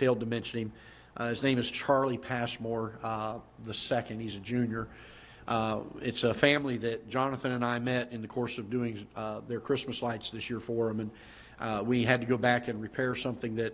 failed to mention him. Uh, His name is Charlie Passmore uh, the second. He's a junior. Uh, It's a family that Jonathan and I met in the course of doing uh, their Christmas lights this year for them, and uh, we had to go back and repair something that